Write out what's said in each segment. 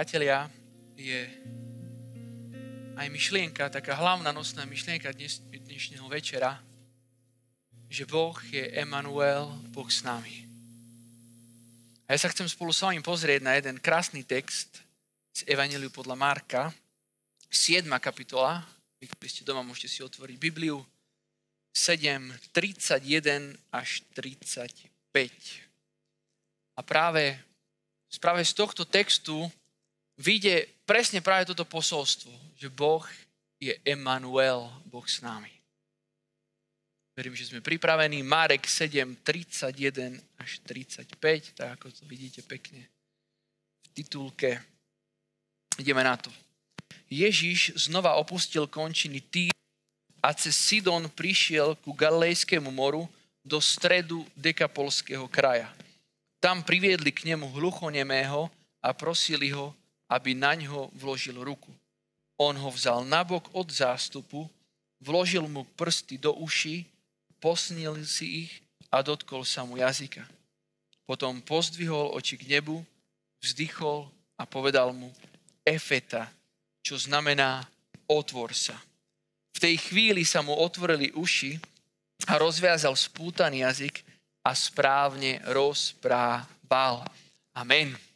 priatelia, je aj myšlienka, taká hlavná nosná myšlienka dnes, dnešného večera, že Boh je Emanuel, Boh s nami. A ja sa chcem spolu s vami pozrieť na jeden krásny text z Evangeliu podľa Marka, 7. kapitola, vy, ktorí ste doma, môžete si otvoriť Bibliu, 7, 31 až 35. A práve, práve z tohto textu vyjde presne práve toto posolstvo, že Boh je Emanuel, Boh s nami. Verím, že sme pripravení. Marek 7, 31 až 35, tak ako to vidíte pekne v titulke. Ideme na to. Ježiš znova opustil končiny tým a cez Sidon prišiel ku Galilejskému moru do stredu Dekapolského kraja. Tam priviedli k nemu hluchonemého a prosili ho, aby na ňo vložil ruku. On ho vzal nabok od zástupu, vložil mu prsty do uší, posnil si ich a dotkol sa mu jazyka. Potom pozdvihol oči k nebu, vzdychol a povedal mu Efeta, čo znamená otvor sa. V tej chvíli sa mu otvorili uši a rozviazal spútaný jazyk a správne rozprával. Amen.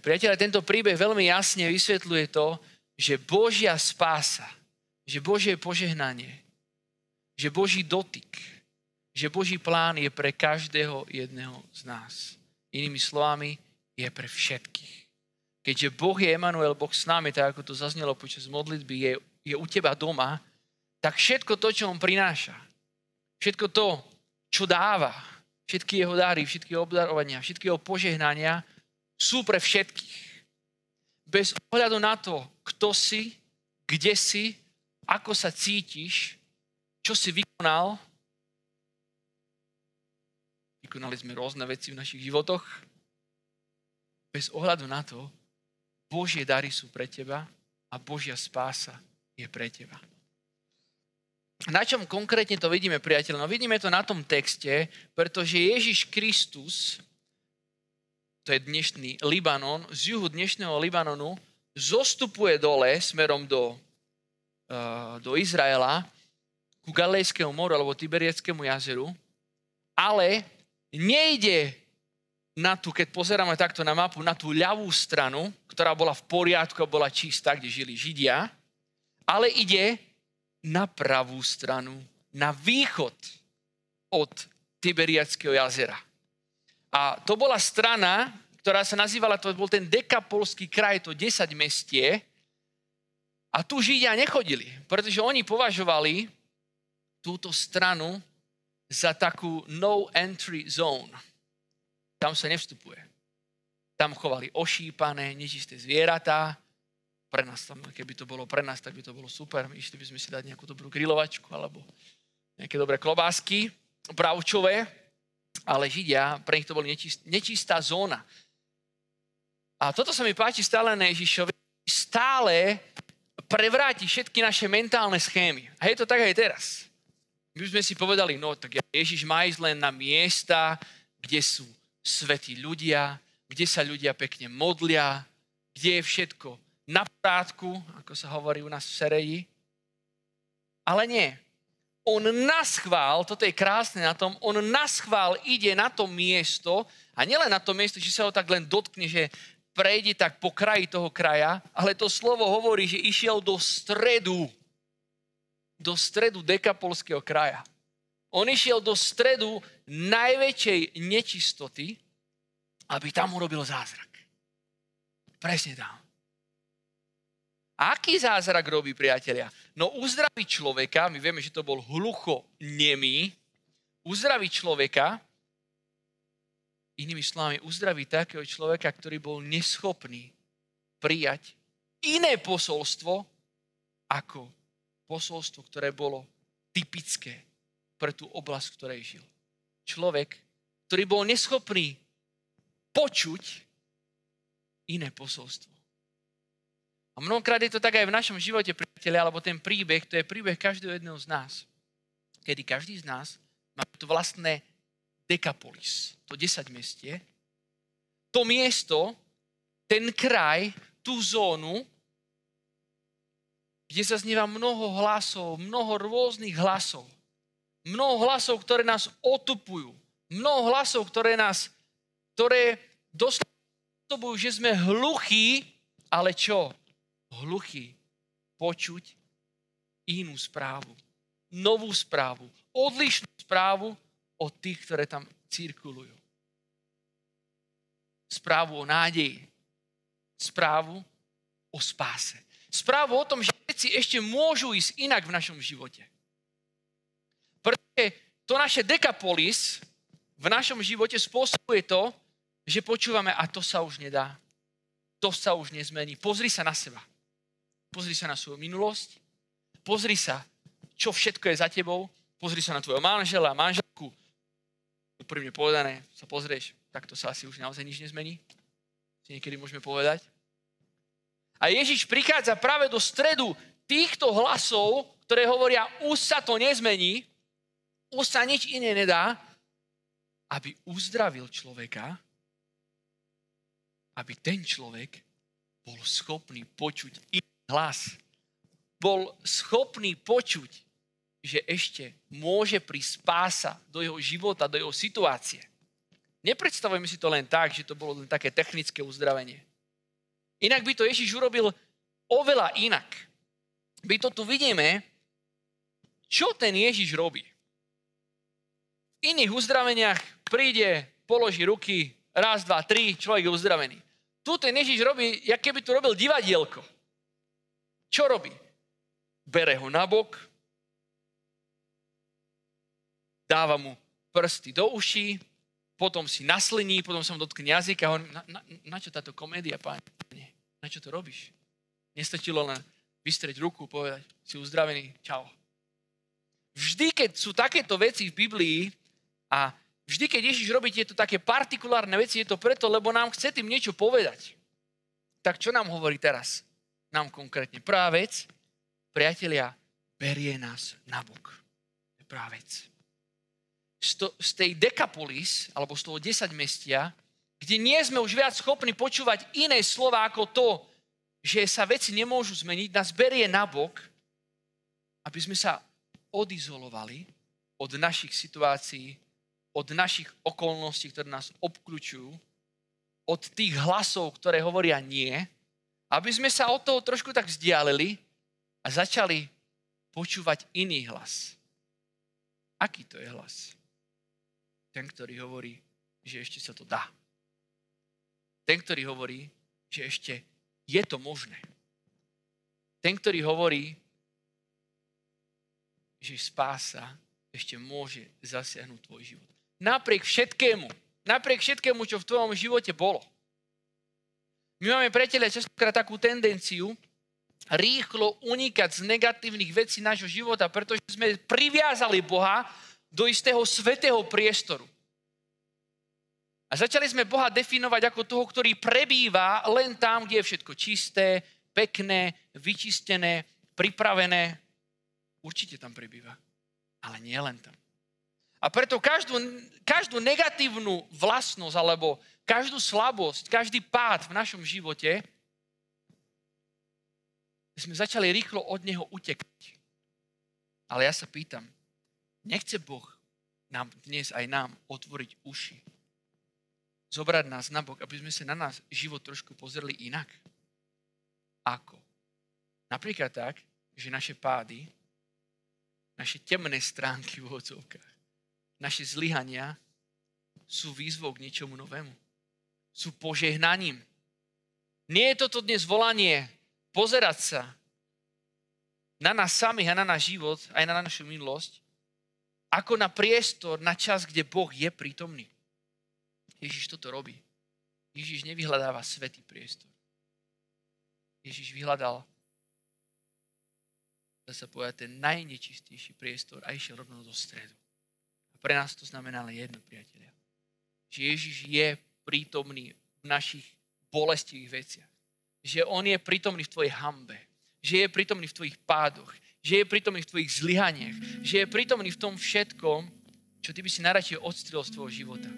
Priatelia, tento príbeh veľmi jasne vysvetľuje to, že Božia spása, že Božie požehnanie, že Boží dotyk, že Boží plán je pre každého jedného z nás. Inými slovami, je pre všetkých. Keďže Boh je Emanuel, Boh s nami, tak ako to zaznelo počas modlitby, je, je u teba doma, tak všetko to, čo on prináša, všetko to, čo dáva, všetky jeho dáry, všetky obdarovania, všetky jeho požehnania sú pre všetkých. Bez ohľadu na to, kto si, kde si, ako sa cítiš, čo si vykonal. Vykonali sme rôzne veci v našich životoch. Bez ohľadu na to, Božie dary sú pre teba a Božia spása je pre teba. Na čom konkrétne to vidíme, priateľ? No vidíme to na tom texte, pretože Ježiš Kristus to je dnešný Libanon, z juhu dnešného Libanonu, zostupuje dole smerom do, uh, do Izraela, ku Galilejskému moru alebo Tiberieckému jazeru, ale nejde na tú, keď pozeráme takto na mapu, na tú ľavú stranu, ktorá bola v poriadku a bola čistá, kde žili Židia, ale ide na pravú stranu, na východ od Tiberiackého jazera. A to bola strana, ktorá sa nazývala, to bol ten dekapolský kraj, to 10 mestie. A tu Židia nechodili, pretože oni považovali túto stranu za takú no entry zone. Tam sa nevstupuje. Tam chovali ošípané, nečisté zvieratá. Pre nás tam, keby to bolo pre nás, tak by to bolo super. Išli by sme si dať nejakú dobrú grilovačku alebo nejaké dobré klobásky bravčové ale Židia, pre nich to boli nečist, nečistá zóna. A toto sa mi páči stále na Ježišovi, stále prevráti všetky naše mentálne schémy. A je to tak aj teraz. My sme si povedali, no tak Ježiš má ísť len na miesta, kde sú svetí ľudia, kde sa ľudia pekne modlia, kde je všetko na prátku, ako sa hovorí u nás v Sereji. Ale nie on naschvál, toto je krásne na tom, on naschvál ide na to miesto a nielen na to miesto, že sa ho tak len dotkne, že prejde tak po kraji toho kraja, ale to slovo hovorí, že išiel do stredu, do stredu dekapolského kraja. On išiel do stredu najväčšej nečistoty, aby tam urobil zázrak. Presne tam. Aký zázrak robí, priatelia? No uzdraví človeka, my vieme, že to bol hlucho nemý, uzdraví človeka, inými slovami, uzdraví takého človeka, ktorý bol neschopný prijať iné posolstvo ako posolstvo, ktoré bolo typické pre tú oblasť, v ktorej žil. Človek, ktorý bol neschopný počuť iné posolstvo. A mnohokrát je to tak aj v našom živote, priateľe, alebo ten príbeh, to je príbeh každého jedného z nás. Kedy každý z nás má to vlastné dekapolis, to 10 mestie, to miesto, ten kraj, tú zónu, kde sa znieva mnoho hlasov, mnoho rôznych hlasov. Mnoho hlasov, ktoré nás otupujú. Mnoho hlasov, ktoré nás, ktoré dostavujú, že sme hluchí, ale čo? Hluchí počuť inú správu. Novú správu. Odlišnú správu od tých, ktoré tam cirkulujú. Správu o nádeji. Správu o spáse. Správu o tom, že veci ešte môžu ísť inak v našom živote. Pretože to naše dekapolis v našom živote spôsobuje to, že počúvame a to sa už nedá. To sa už nezmení. Pozri sa na seba. Pozri sa na svoju minulosť. Pozri sa, čo všetko je za tebou. Pozri sa na tvojho manžela, manželku. Úprimne povedané, sa pozrieš, tak to sa asi už naozaj nič nezmení. Si niekedy môžeme povedať. A Ježiš prichádza práve do stredu týchto hlasov, ktoré hovoria, už sa to nezmení, už sa nič iné nedá, aby uzdravil človeka, aby ten človek bol schopný počuť hlas. Bol schopný počuť, že ešte môže prísť spása do jeho života, do jeho situácie. Nepredstavujeme si to len tak, že to bolo len také technické uzdravenie. Inak by to Ježiš urobil oveľa inak. My to tu vidíme, čo ten Ježiš robí. V iných uzdraveniach príde, položí ruky, raz, dva, tri, človek je uzdravený. Tu ten Ježiš robí, jak keby tu robil divadielko. Čo robí? Bere ho na bok, dáva mu prsty do uší, potom si nasliní, potom sa mu dotkne jazyka a hovorí, na, na, na čo táto komédia, páne? Na čo to robíš? Nestačilo len vystrieť ruku, povedať, si uzdravený, čau. Vždy, keď sú takéto veci v Biblii a vždy, keď Ježiš robí tieto také partikulárne veci, je to preto, lebo nám chce tým niečo povedať. Tak čo nám hovorí teraz? Nám konkrétne. Prvá vec, priatelia, berie nás na bok. To je prvá vec z tej Dekapolis, alebo z toho 10 mestia, kde nie sme už viac schopní počúvať iné slova ako to, že sa veci nemôžu zmeniť, nás berie nabok, aby sme sa odizolovali od našich situácií, od našich okolností, ktoré nás obklúčujú, od tých hlasov, ktoré hovoria nie, aby sme sa od toho trošku tak vzdialili a začali počúvať iný hlas. Aký to je hlas? Ten, ktorý hovorí, že ešte sa to dá. Ten, ktorý hovorí, že ešte je to možné. Ten, ktorý hovorí, že spása ešte môže zasiahnuť tvoj život. Napriek všetkému, napriek všetkému, čo v tvojom živote bolo. My máme, priateľe, častokrát takú tendenciu rýchlo unikať z negatívnych vecí nášho života, pretože sme priviazali Boha do istého svetého priestoru. A začali sme Boha definovať ako toho, ktorý prebýva len tam, kde je všetko čisté, pekné, vyčistené, pripravené. Určite tam prebýva. Ale nie len tam. A preto každú, každú negatívnu vlastnosť alebo každú slabosť, každý pád v našom živote sme začali rýchlo od neho utekať. Ale ja sa pýtam, Nechce Boh nám dnes aj nám otvoriť uši. Zobrať nás na bok, aby sme sa na nás život trošku pozreli inak. Ako? Napríklad tak, že naše pády, naše temné stránky v odzovkách, naše zlyhania sú výzvou k niečomu novému. Sú požehnaním. Nie je toto dnes volanie pozerať sa na nás samých a na náš život, aj na našu minulosť, ako na priestor, na čas, kde Boh je prítomný. Ježiš toto robí. Ježiš nevyhľadáva svetý priestor. Ježiš vyhľadal dá sa povedať, ten najnečistejší priestor a išiel rovno do stredu. A pre nás to znamená len jedno, priatelia. Že Ježiš je prítomný v našich bolestivých veciach. Že On je prítomný v tvojej hambe. Že je prítomný v tvojich pádoch že je prítomný v tvojich zlyhaniach, že je prítomný v tom všetkom, čo ty by si najradšej odstrihol z tvojho života.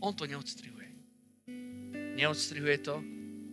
On to neodstrihuje. Neodstrihuje to,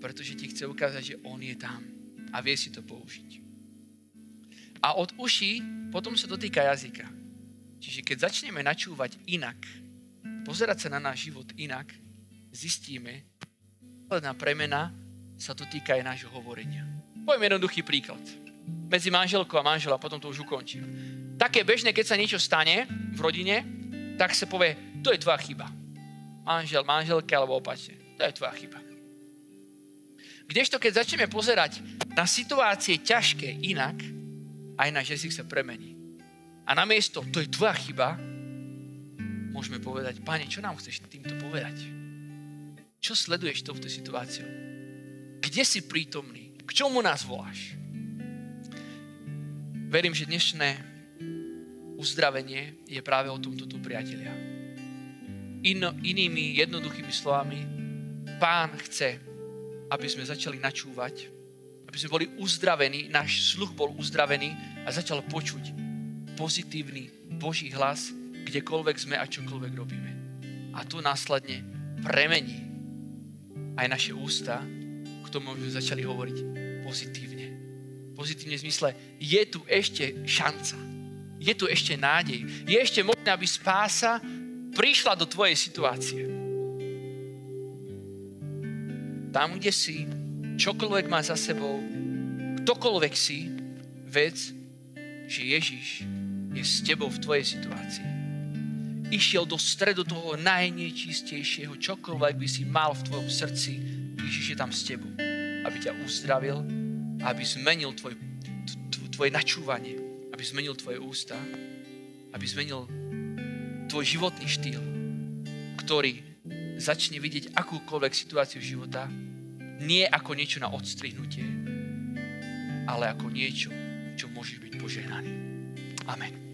pretože ti chce ukázať, že On je tam a vie si to použiť. A od uší potom sa dotýka jazyka. Čiže keď začneme načúvať inak, pozerať sa na náš život inak, zistíme, posledná premena sa to týka aj nášho hovorenia. Poviem jednoduchý príklad. Medzi manželkou a manželom, a potom to už ukončím. Také bežné, keď sa niečo stane v rodine, tak sa povie, to je tvoja chyba. Manžel, manželke alebo opačne. To je tvoja chyba. Kdežto, keď začneme pozerať na situácie ťažké inak, aj náš jazyk sa premení. A namiesto, to je tvoja chyba, môžeme povedať, Pane, čo nám chceš týmto povedať? Čo sleduješ touto situáciou? Kde si prítomný? K čomu nás voláš? Verím, že dnešné uzdravenie je práve o tomto tu, priatelia. In, inými jednoduchými slovami, pán chce, aby sme začali načúvať, aby sme boli uzdravení, náš sluch bol uzdravený a začal počuť pozitívny Boží hlas, kdekoľvek sme a čokoľvek robíme. A to následne premení aj naše ústa k tomu, aby začali hovoriť pozitívne. Pozitívne v zmysle, je tu ešte šanca. Je tu ešte nádej. Je ešte možné, aby spása prišla do tvojej situácie. Tam, kde si, čokoľvek má za sebou, ktokoľvek si, vec, že Ježiš je s tebou v tvojej situácii. Išiel do stredu toho najnečistejšieho, čokoľvek by si mal v tvojom srdci, Ježiš je tam s tebou, aby ťa uzdravil, aby zmenil tvoj, tvoje načúvanie, aby zmenil tvoje ústa, aby zmenil tvoj životný štýl, ktorý začne vidieť akúkoľvek situáciu života nie ako niečo na odstrihnutie, ale ako niečo, čo môžeš byť požehnaný. Amen.